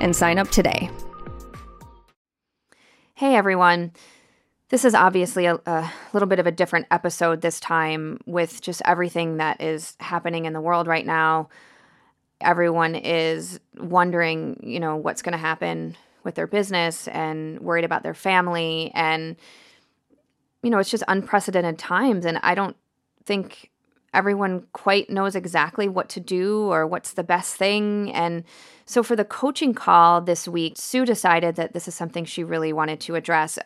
and sign up today. Hey everyone. This is obviously a, a, little bit of a different episode this time with just everything that is happening in the world right now. Everyone is wondering, you know, what's going to happen with their business and worried about their family. And, you know, it's just unprecedented times. And I don't think everyone quite knows exactly what to do or what's the best thing. And so for the coaching call this week, Sue decided that this is something she really wanted to address.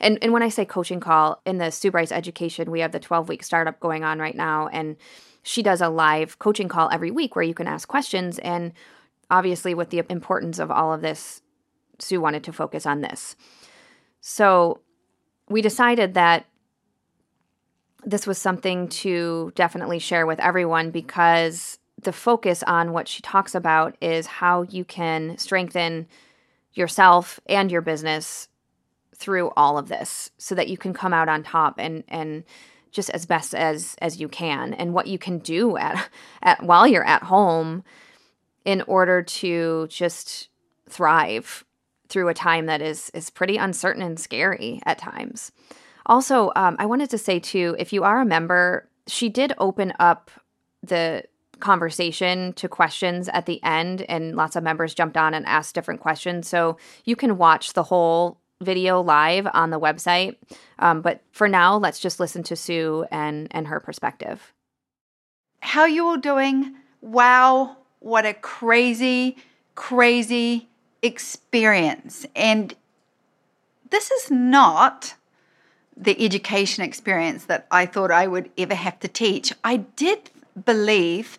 And, and when I say coaching call, in the Sue Bryce Education, we have the 12 week startup going on right now. And she does a live coaching call every week where you can ask questions. And obviously, with the importance of all of this, Sue wanted to focus on this. So we decided that this was something to definitely share with everyone because the focus on what she talks about is how you can strengthen yourself and your business through all of this so that you can come out on top and and just as best as as you can and what you can do at at while you're at home in order to just thrive through a time that is is pretty uncertain and scary at times. Also, um, I wanted to say too, if you are a member, she did open up the conversation to questions at the end, and lots of members jumped on and asked different questions. So you can watch the whole video live on the website. Um, but for now, let's just listen to Sue and and her perspective. How you all doing? Wow, what a crazy, crazy experience. And this is not the education experience that I thought I would ever have to teach. I did believe,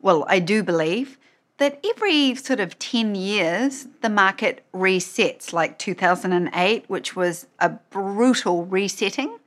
well, I do believe, that every sort of 10 years the market resets, like 2008, which was a brutal resetting.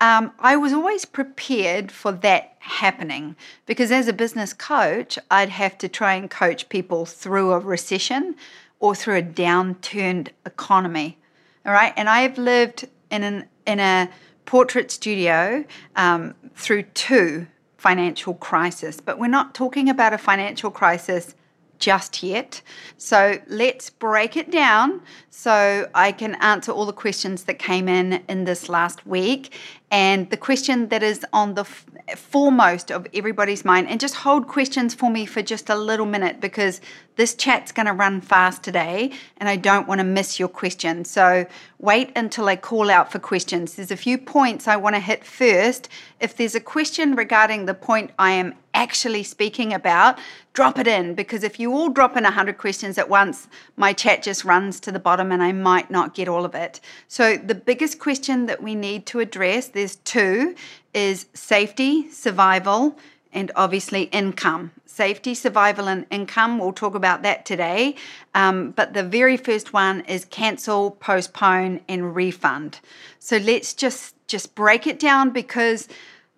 Um, I was always prepared for that happening because as a business coach, I'd have to try and coach people through a recession or through a downturned economy. All right. And I've lived in an in a portrait studio um, through two financial crisis, but we're not talking about a financial crisis just yet. So let's break it down so I can answer all the questions that came in in this last week. And the question that is on the f- foremost of everybody's mind, and just hold questions for me for just a little minute because this chat's going to run fast today and I don't want to miss your question. So wait until I call out for questions. There's a few points I want to hit first. If there's a question regarding the point I am actually speaking about, drop it in because if you all drop in 100 questions at once, my chat just runs to the bottom and I might not get all of it. So, the biggest question that we need to address, there's two, is safety, survival, and obviously income. Safety, survival, and income. We'll talk about that today. Um, but the very first one is cancel, postpone, and refund. So let's just just break it down because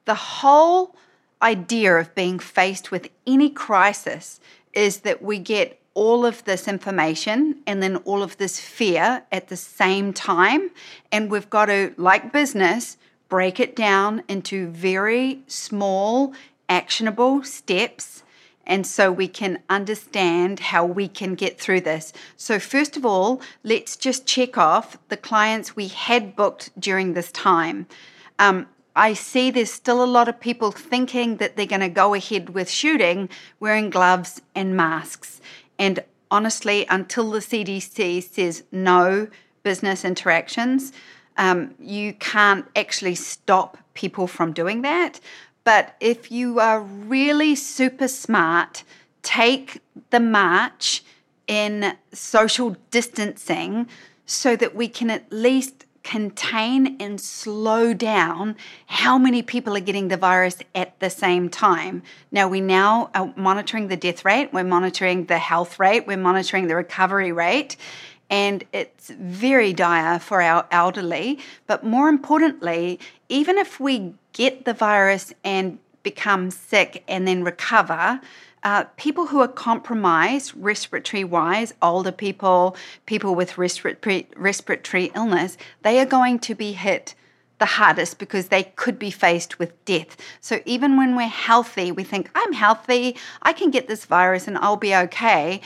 the whole idea of being faced with any crisis is that we get all of this information and then all of this fear at the same time. And we've got to, like business, break it down into very small, actionable steps. And so we can understand how we can get through this. So, first of all, let's just check off the clients we had booked during this time. Um, I see there's still a lot of people thinking that they're going to go ahead with shooting wearing gloves and masks. And honestly, until the CDC says no business interactions, um, you can't actually stop people from doing that. But if you are really super smart, take the march in social distancing so that we can at least contain and slow down how many people are getting the virus at the same time. Now, we now are monitoring the death rate, we're monitoring the health rate, we're monitoring the recovery rate, and it's very dire for our elderly. But more importantly, even if we get the virus and become sick and then recover, uh, people who are compromised respiratory wise, older people, people with respiratory, respiratory illness, they are going to be hit the hardest because they could be faced with death. So even when we're healthy, we think, I'm healthy, I can get this virus and I'll be okay.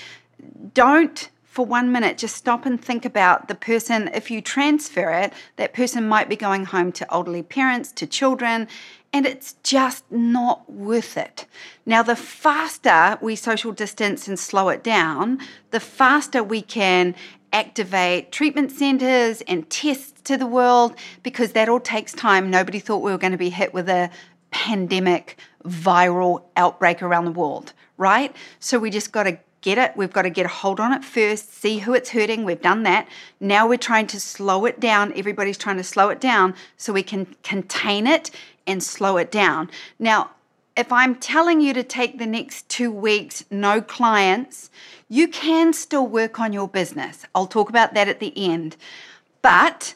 Don't for one minute just stop and think about the person if you transfer it that person might be going home to elderly parents to children and it's just not worth it. Now, the faster we social distance and slow it down, the faster we can activate treatment centers and tests to the world because that all takes time. Nobody thought we were going to be hit with a pandemic viral outbreak around the world, right? So we just got to get it. We've got to get a hold on it first, see who it's hurting. We've done that. Now we're trying to slow it down. Everybody's trying to slow it down so we can contain it and slow it down. Now, if I'm telling you to take the next two weeks, no clients, you can still work on your business. I'll talk about that at the end. But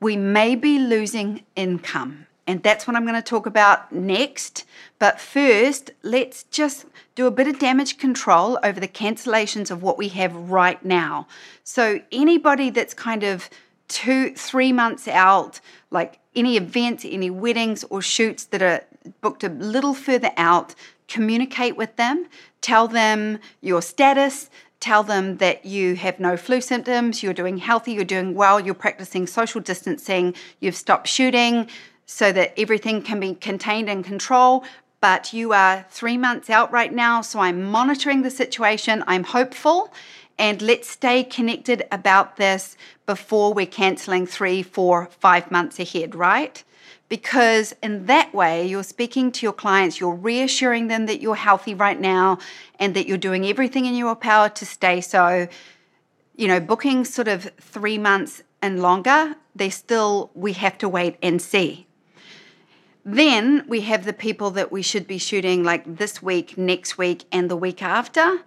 we may be losing income. And that's what I'm going to talk about next. But first, let's just do a bit of damage control over the cancellations of what we have right now. So, anybody that's kind of two, three months out, like any events, any weddings or shoots that are booked a little further out, communicate with them, tell them your status, tell them that you have no flu symptoms, you're doing healthy, you're doing well, you're practicing social distancing, you've stopped shooting so that everything can be contained and controlled. But you are three months out right now, so I'm monitoring the situation. I'm hopeful and let's stay connected about this before we're canceling three, four, five months ahead, right? Because in that way, you're speaking to your clients, you're reassuring them that you're healthy right now and that you're doing everything in your power to stay so. You know, booking sort of three months and longer, they still, we have to wait and see. Then we have the people that we should be shooting like this week, next week, and the week after.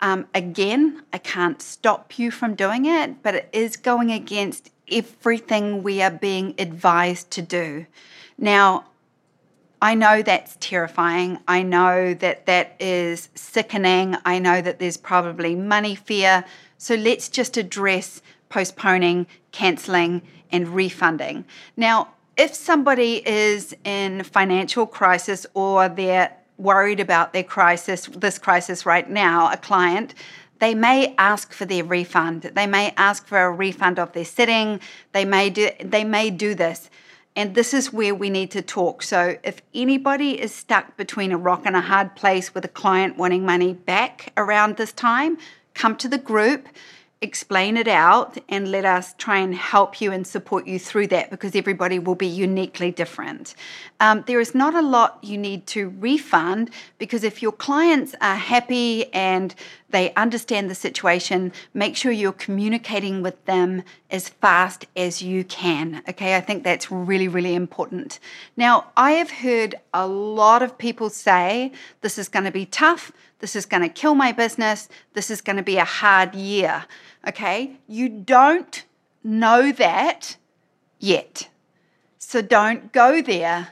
Um, again, I can't stop you from doing it, but it is going against everything we are being advised to do. Now, I know that's terrifying. I know that that is sickening. I know that there's probably money fear. So let's just address postponing, cancelling, and refunding. Now, if somebody is in financial crisis or they're worried about their crisis, this crisis right now, a client, they may ask for their refund. They may ask for a refund of their sitting. They may do they may do this. And this is where we need to talk. So if anybody is stuck between a rock and a hard place with a client wanting money back around this time, come to the group explain it out and let us try and help you and support you through that because everybody will be uniquely different. Um, there is not a lot you need to refund because if your clients are happy and they understand the situation, make sure you're communicating with them as fast as you can. Okay, I think that's really, really important. Now, I have heard a lot of people say this is going to be tough, this is going to kill my business, this is going to be a hard year. Okay, you don't know that yet. So don't go there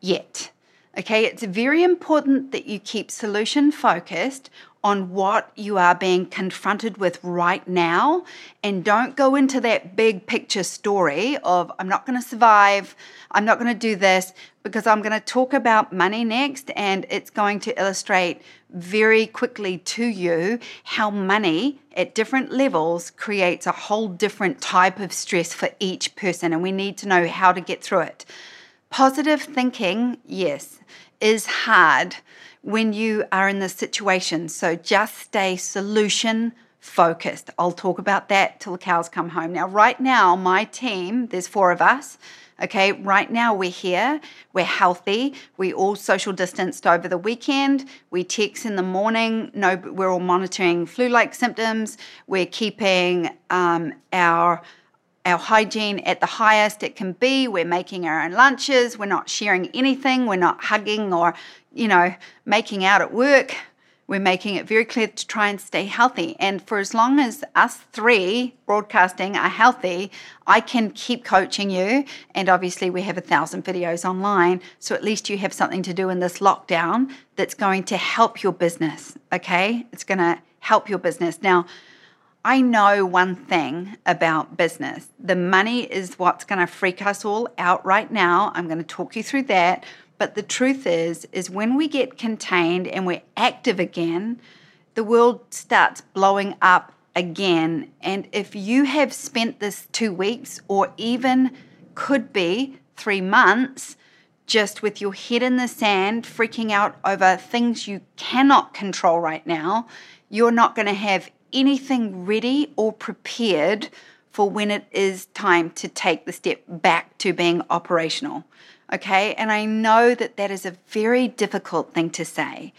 yet. Okay, it's very important that you keep solution focused on what you are being confronted with right now. And don't go into that big picture story of I'm not going to survive, I'm not going to do this because I'm going to talk about money next and it's going to illustrate very quickly to you how money at different levels creates a whole different type of stress for each person. And we need to know how to get through it. Positive thinking, yes, is hard when you are in this situation. So just stay solution focused. I'll talk about that till the cows come home. Now, right now, my team, there's four of us. Okay, right now we're here, we're healthy, we all social distanced over the weekend, we text in the morning, no, we're all monitoring flu like symptoms, we're keeping um, our our hygiene at the highest it can be. We're making our own lunches. We're not sharing anything. We're not hugging or, you know, making out at work. We're making it very clear to try and stay healthy. And for as long as us three broadcasting are healthy, I can keep coaching you. And obviously, we have a thousand videos online. So at least you have something to do in this lockdown that's going to help your business. Okay. It's going to help your business. Now, I know one thing about business the money is what's going to freak us all out right now. I'm going to talk you through that. But the truth is, is when we get contained and we're active again, the world starts blowing up again. And if you have spent this two weeks or even could be three months just with your head in the sand, freaking out over things you cannot control right now, you're not going to have anything ready or prepared for when it is time to take the step back to being operational. Okay, and I know that that is a very difficult thing to say.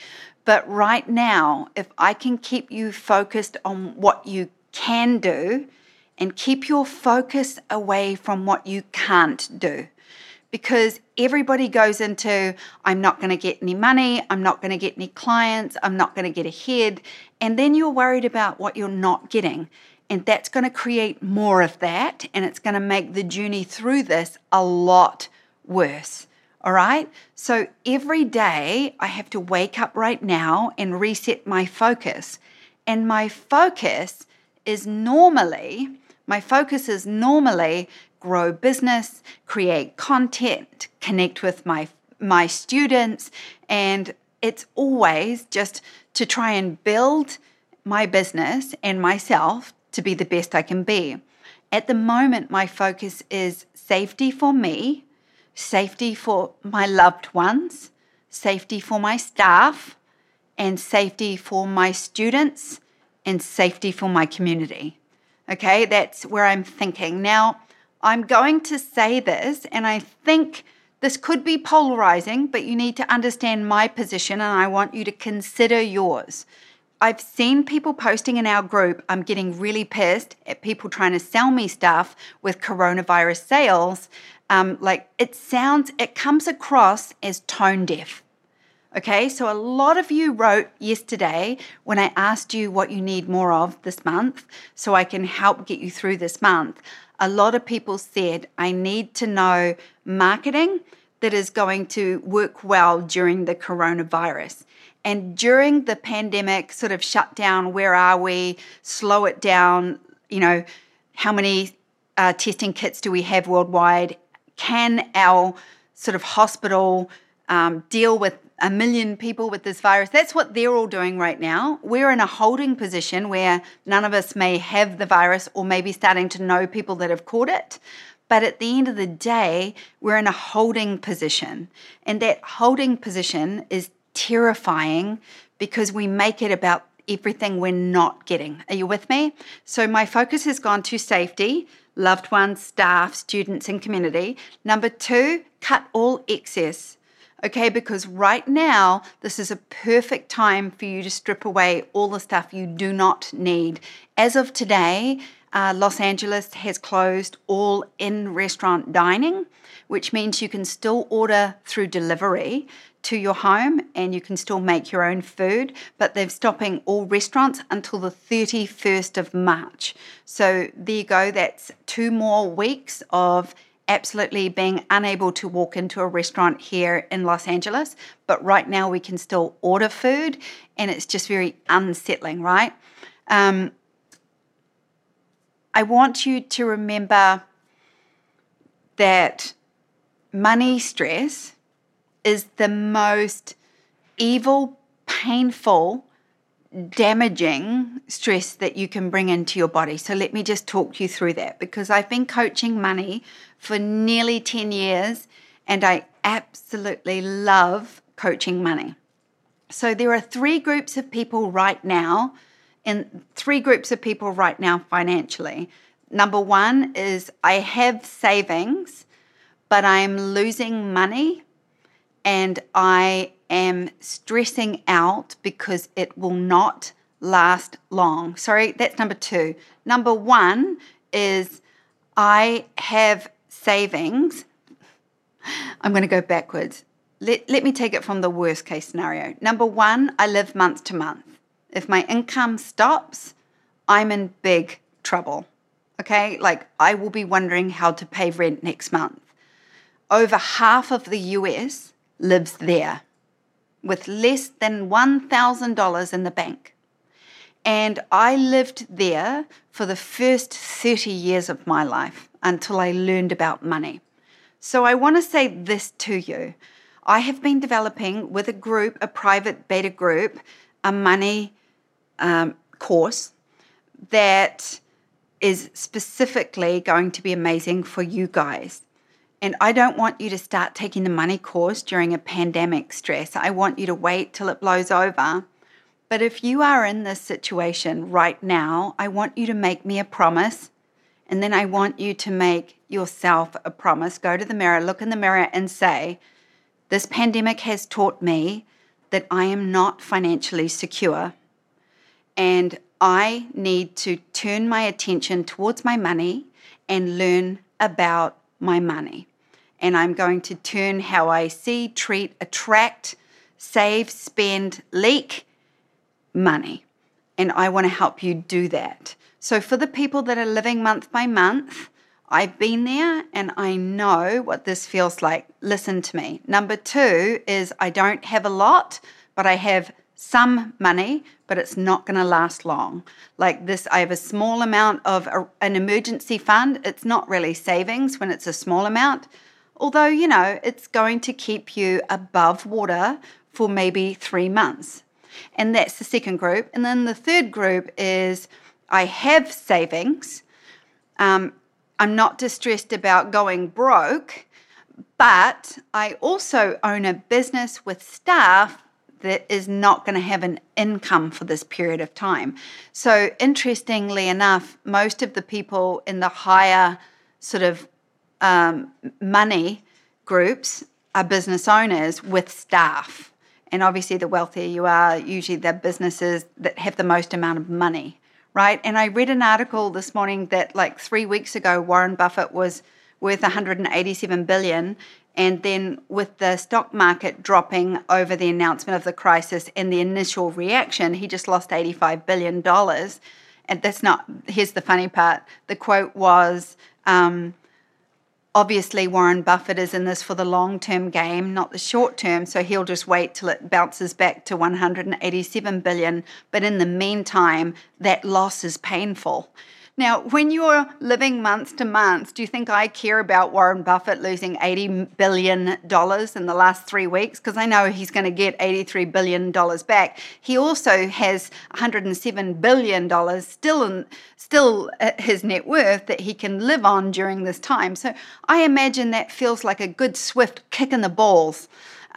But right now, if I can keep you focused on what you can do and keep your focus away from what you can't do, because everybody goes into, I'm not going to get any money, I'm not going to get any clients, I'm not going to get ahead. And then you're worried about what you're not getting. And that's going to create more of that. And it's going to make the journey through this a lot worse. All right. So every day I have to wake up right now and reset my focus. And my focus is normally, my focus is normally grow business, create content, connect with my my students and it's always just to try and build my business and myself to be the best I can be. At the moment my focus is safety for me safety for my loved ones, safety for my staff, and safety for my students, and safety for my community. Okay, that's where I'm thinking. Now, I'm going to say this, and I think this could be polarizing, but you need to understand my position, and I want you to consider yours. I've seen people posting in our group, I'm getting really pissed at people trying to sell me stuff with coronavirus sales um, like it sounds, it comes across as tone deaf. Okay, so a lot of you wrote yesterday when I asked you what you need more of this month so I can help get you through this month. A lot of people said, I need to know marketing that is going to work well during the coronavirus. And during the pandemic sort of shutdown, where are we? Slow it down. You know, how many uh, testing kits do we have worldwide? can our sort of hospital um, deal with a million people with this virus? That's what they're all doing right now. We're in a holding position where none of us may have the virus or maybe starting to know people that have caught it. But at the end of the day, we're in a holding position. And that holding position is terrifying because we make it about everything we're not getting. Are you with me? So my focus has gone to safety, loved ones, staff, students, and community. Number two, cut all excess. Okay, because right now, this is a perfect time for you to strip away all the stuff you do not need. As of today, uh, Los Angeles has closed all in restaurant dining, which means you can still order through delivery to your home and you can still make your own food, but they're stopping all restaurants until the 31st of March. So there you go, that's two more weeks of absolutely being unable to walk into a restaurant here in Los Angeles, but right now we can still order food and it's just very unsettling, right? Um, I want you to remember that money stress is the most evil, painful, damaging stress that you can bring into your body. So let me just talk you through that because I've been coaching money for nearly 10 years and I absolutely love coaching money. So there are three groups of people right now in three groups of people right now financially. Number one is I have savings, but I'm losing money and I am stressing out because it will not last long. Sorry, that's number two. Number one is I have savings. I'm going to go backwards. Let, let me take it from the worst case scenario. Number one, I live month to month. If my income stops, I'm in big trouble. Okay, like I will be wondering how to pay rent next month. Over half of the US lives there with less than $1,000 in the bank. And I lived there for the first 30 years of my life until I learned about money. So I want to say this to you. I have been developing with a group, a private beta group, a money um, course that is specifically going to be amazing for you guys. And I don't want you to start taking the money course during a pandemic stress. I want you to wait till it blows over. But if you are in this situation right now, I want you to make me a promise. And then I want you to make yourself a promise. Go to the mirror, look in the mirror, and say, This pandemic has taught me that I am not financially secure. And I need to turn my attention towards my money and learn about my money. And I'm going to turn how I see, treat, attract, save, spend, leak money. And I want to help you do that. So, for the people that are living month by month, I've been there and I know what this feels like. Listen to me. Number two is I don't have a lot, but I have some money, but it's not going to last long. Like this, I have a small amount of a, an emergency fund. It's not really savings when it's a small amount, although, you know, it's going to keep you above water for maybe three months. And that's the second group. And then the third group is I have savings. Um, I'm not distressed about going broke, but I also own a business with staff that is not going to have an income for this period of time. So, interestingly enough, most of the people in the higher sort of um, money groups are business owners with staff. And obviously, the wealthier you are, usually the businesses that have the most amount of money, right? And I read an article this morning that, like three weeks ago, Warren Buffett was worth 187 billion and then, with the stock market dropping over the announcement of the crisis and the initial reaction, he just lost $85 billion. And that's not, here's the funny part the quote was, um, obviously Warren Buffett is in this for the long term game, not the short term, so he'll just wait till it bounces back to 187 billion. But in the meantime, that loss is painful. Now, when you're living month to month, do you think I care about Warren Buffett losing $80 billion in the last three weeks? Because I know he's going to get $83 billion back. He also has $107 billion still, in, still uh, his net worth that he can live on during this time. So I imagine that feels like a good, swift kick in the balls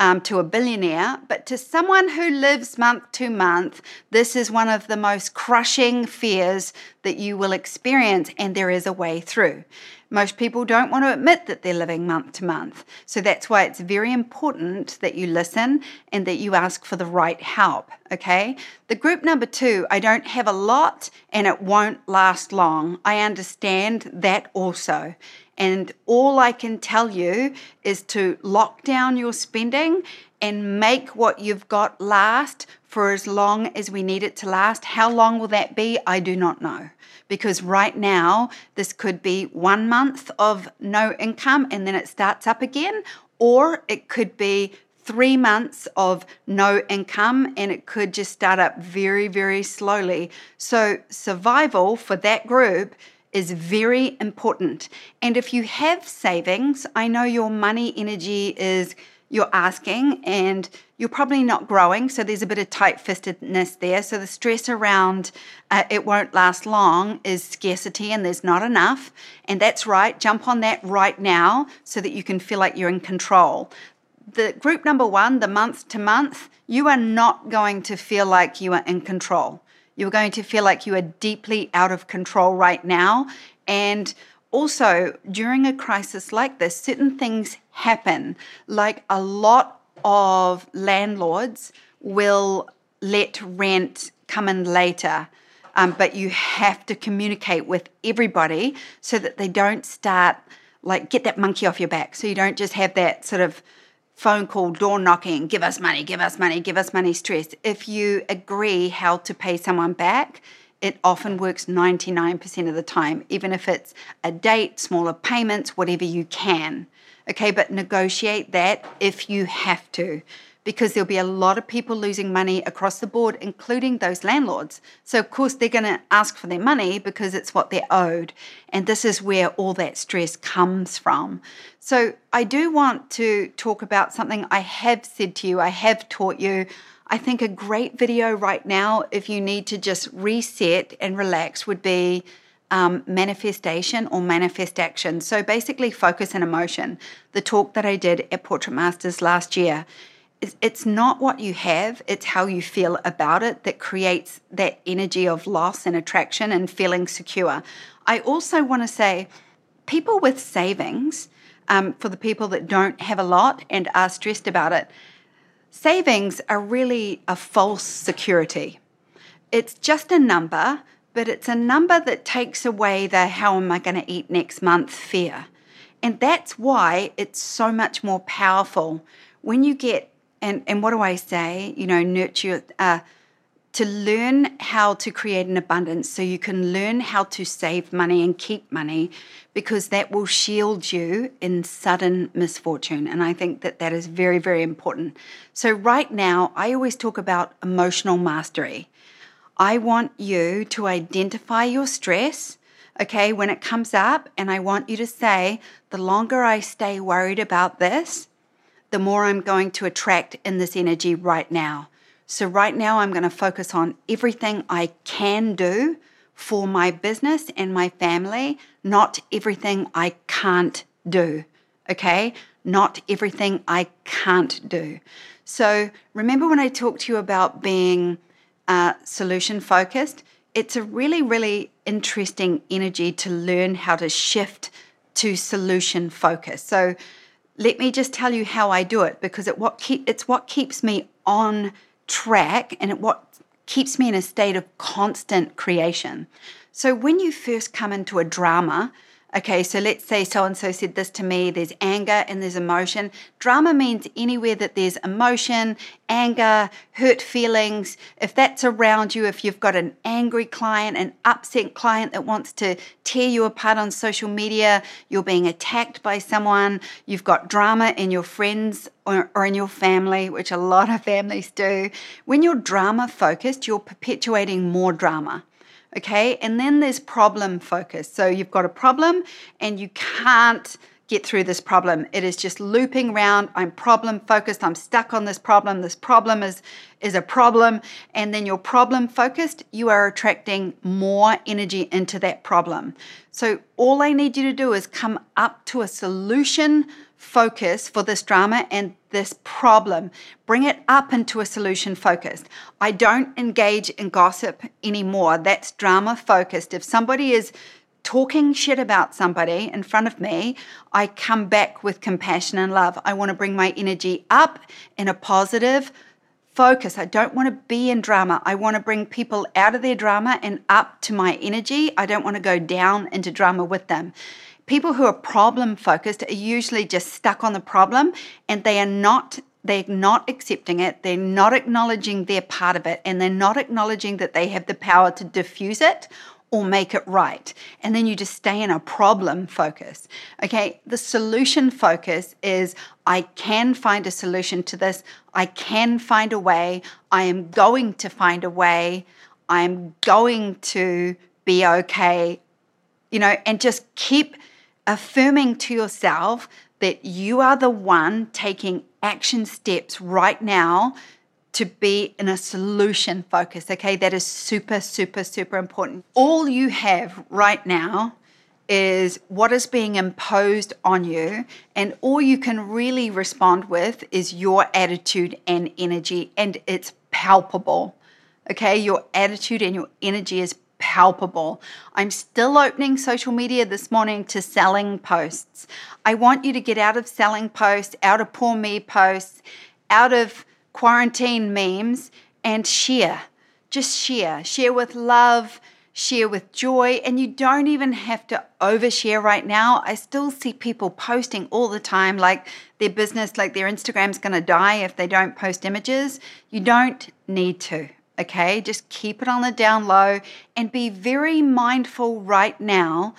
um, to a billionaire, but to someone who lives month to month, this is one of the most crushing fears that you will experience, and there is a way through. Most people don't want to admit that they're living month to month. So that's why it's very important that you listen and that you ask for the right help. Okay. The group number two, I don't have a lot and it won't last long. I understand that also. And all I can tell you is to lock down your spending and make what you've got last for as long as we need it to last. How long will that be? I do not know. Because right now, this could be one month of no income and then it starts up again, or it could be three months of no income and it could just start up very, very slowly. So, survival for that group is very important. And if you have savings, I know your money energy is you're asking and you're probably not growing. So there's a bit of tight fistedness there. So the stress around uh, it won't last long is scarcity and there's not enough. And that's right. Jump on that right now so that you can feel like you're in control. The group number one, the month to month, you are not going to feel like you are in control You're going to feel like you are deeply out of control right now. And also, during a crisis like this, certain things happen. Like a lot of landlords will let rent come in later. Um, but you have to communicate with everybody so that they don't start like get that monkey off your back. So you don't just have that sort of phone call, door knocking, give us money, give us money, give us money stress. If you agree how to pay someone back, it often works 99% of the time, even if it's a date, smaller payments, whatever you can. Okay, but negotiate that if you have to because there'll be a lot of people losing money across the board, including those landlords. So, of course, they're going to ask for their money because it's what they're owed. And this is where all that stress comes from. So, I do want to talk about something I have said to you, I have taught you. I think a great video right now, if you need to just reset and relax, would be um, manifestation or manifest action. So basically, focus and emotion. The talk that I did at Portrait Masters last year it's not what you have, it's how you feel about it that creates that energy of loss and attraction and feeling secure. I also want to say people with savings, um, for the people that don't have a lot and are stressed about it, savings are really a false security. It's just a number, but it's a number that takes away the how am I going to eat next month fear. And that's why it's so much more powerful when you get and and what do I say? You know, nurture uh, to learn how to create an abundance, so you can learn how to save money and keep money, because that will shield you in sudden misfortune. And I think that that is very very important. So right now, I always talk about emotional mastery. I want you to identify your stress okay, when it comes up, and I want you to say, the longer I stay worried about this, the more I'm going to attract in this energy right now. So, right now, I'm going to focus on everything I can do for my business and my family, not everything I can't do. Okay? Not everything I can't do. So, remember when I talked to you about being uh, solution focused? It's a really, really interesting energy to learn how to shift to solution focus. So, let me just tell you how I do it because it what keep, it's what keeps me on track and it what keeps me in a state of constant creation. So when you first come into a drama, Okay, so let's say so and so said this to me. There's anger and there's emotion. Drama means anywhere that there's emotion, anger, hurt feelings. If that's around you, if you've got an angry client, an upset client that wants to tear you apart on social media, you're being attacked by someone, you've got drama in your friends or, or in your family, which a lot of families do. When you're drama focused, you're perpetuating more drama. Okay, and then there's problem focus. So you've got a problem and you can't get through this problem. It is just looping around. I'm problem focused. I'm stuck on this problem. This problem is is a problem and then you're problem focused, you are attracting more energy into that problem. So all I need you to do is come up to a solution focus for this drama and this problem. Bring it up into a solution focused. I don't engage in gossip anymore. That's drama focused. If somebody is talking shit about somebody in front of me, I come back with compassion and love. I want to bring my energy up in a positive focus. I don't want to be in drama. I want to bring people out of their drama and up to my energy. I don't want to go down into drama with them people who are problem focused are usually just stuck on the problem and they are not they're not accepting it. They're not acknowledging their part of it and they're not acknowledging that they have the power to diffuse it or make it right. And then you just stay in a problem focus. Okay? The solution focus is i can find a solution to this. I can find a way. I am going to find a way. I am going to be okay. You know and just keep affirming to yourself that you are the one taking action steps right now to be in a solution focus. Okay, that is super, super, super important. All you have right now is what is being imposed on you, and all you can really respond with is your attitude and energy, and it's palpable. Okay, your attitude and your energy is palpable. I'm still opening social media this morning to selling posts. I want you to get out of selling posts, out of poor me posts, out of quarantine memes, and share. Just share. Share with love, share with joy, and you don't even have to overshare right now. I still see people posting all the time like their business, like their Instagram's going to die if they don't post images. You don't need to okay? Just keep it on the down low and be very mindful right now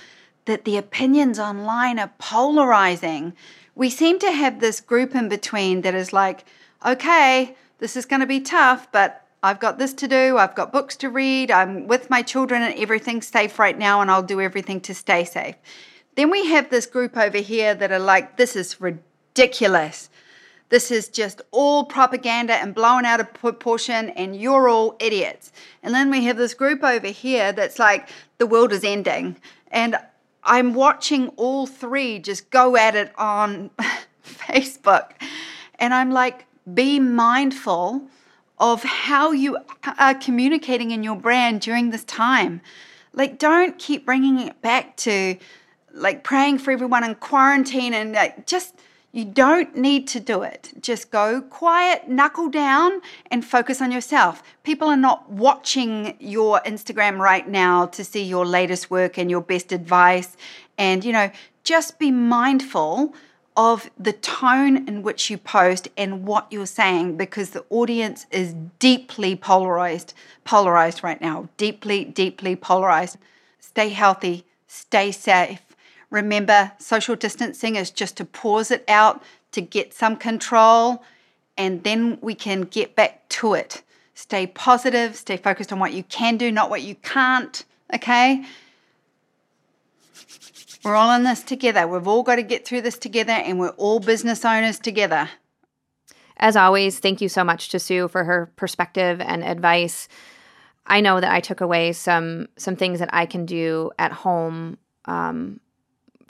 that the opinions online are polarizing. We seem to have this group in between that is like, okay, this is going to be tough, but I've got this to do. I've got books to read. I'm with my children and everything's safe right now, and I'll do everything to stay safe. Then we have this group over here that are like, this is ridiculous. This is just all propaganda and blown out of proportion, and you're all idiots. And then we have this group over here that's like, the world is ending. And I'm watching all three just go at it on Facebook. And I'm like, be mindful of how you are communicating in your brand during this time. Like, don't keep bringing it back to like praying for everyone in quarantine and like, just you don't need to do it. Just go quiet, knuckle down, and focus on yourself. People are not watching your Instagram right now to see your latest work and your best advice. And, you know, just be mindful of the tone in which you post and what you're saying because the audience is deeply polarized polarized right now deeply deeply polarized stay healthy stay safe Remember, social distancing is just to pause it out to get some control, and then we can get back to it. Stay positive, stay focused on what you can do, not what you can't, okay? We're all in this together. We've all got to get through this together, and we're all business owners together. As always, thank you so much to Sue for her perspective and advice. I know that I took away some some things that I can do at home um,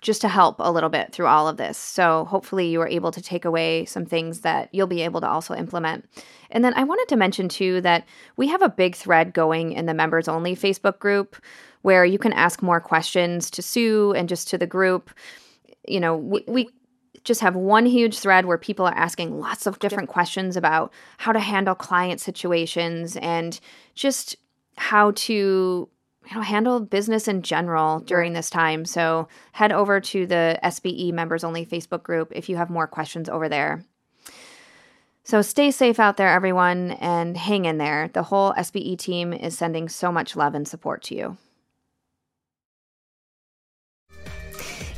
just to help a little bit through all of this. So hopefully you are able to take away some things that you'll be able to also implement. And then I wanted to mention too that we have a big thread going in the members only Facebook group where you can ask more questions to Sue and just to the group. You know, we, we just have one huge thread where people are asking lots of different questions about how to handle client situations and just how to you know handle business in general during this time. So head over to the SBE members only Facebook group if you have more questions over there. So stay safe out there, everyone, and hang in there. The whole SBE team is sending so much love and support to you.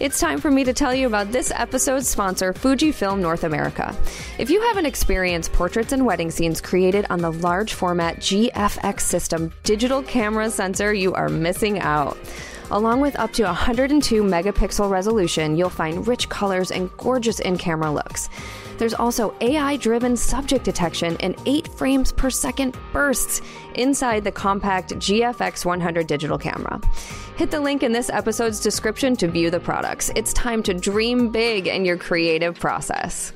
It's time for me to tell you about this episode's sponsor, Fujifilm North America. If you haven't experienced portraits and wedding scenes created on the large format GFX system digital camera sensor, you are missing out. Along with up to 102 megapixel resolution, you'll find rich colors and gorgeous in camera looks. There's also AI driven subject detection and 8 frames per second bursts inside the compact GFX 100 digital camera. Hit the link in this episode's description to view the products. It's time to dream big in your creative process.